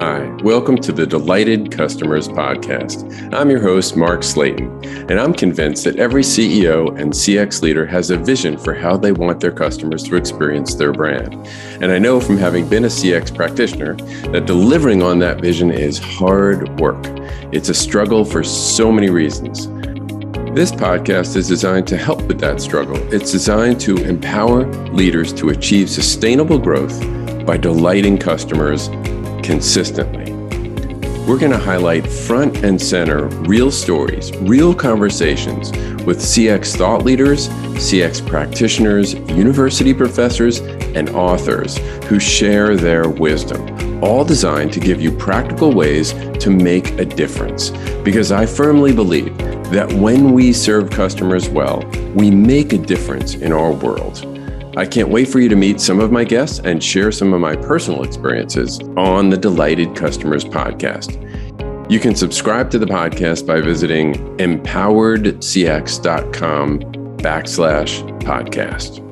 Hi, welcome to the Delighted Customers Podcast. I'm your host, Mark Slayton, and I'm convinced that every CEO and CX leader has a vision for how they want their customers to experience their brand. And I know from having been a CX practitioner that delivering on that vision is hard work. It's a struggle for so many reasons. This podcast is designed to help with that struggle. It's designed to empower leaders to achieve sustainable growth by delighting customers consistently. We're going to highlight front and center real stories, real conversations with CX thought leaders, CX practitioners, university professors, and authors who share their wisdom, all designed to give you practical ways to make a difference. Because I firmly believe that when we serve customers well, we make a difference in our world. I can't wait for you to meet some of my guests and share some of my personal experiences on the Delighted Customers podcast. You can subscribe to the podcast by visiting empoweredcx.com backslash podcast.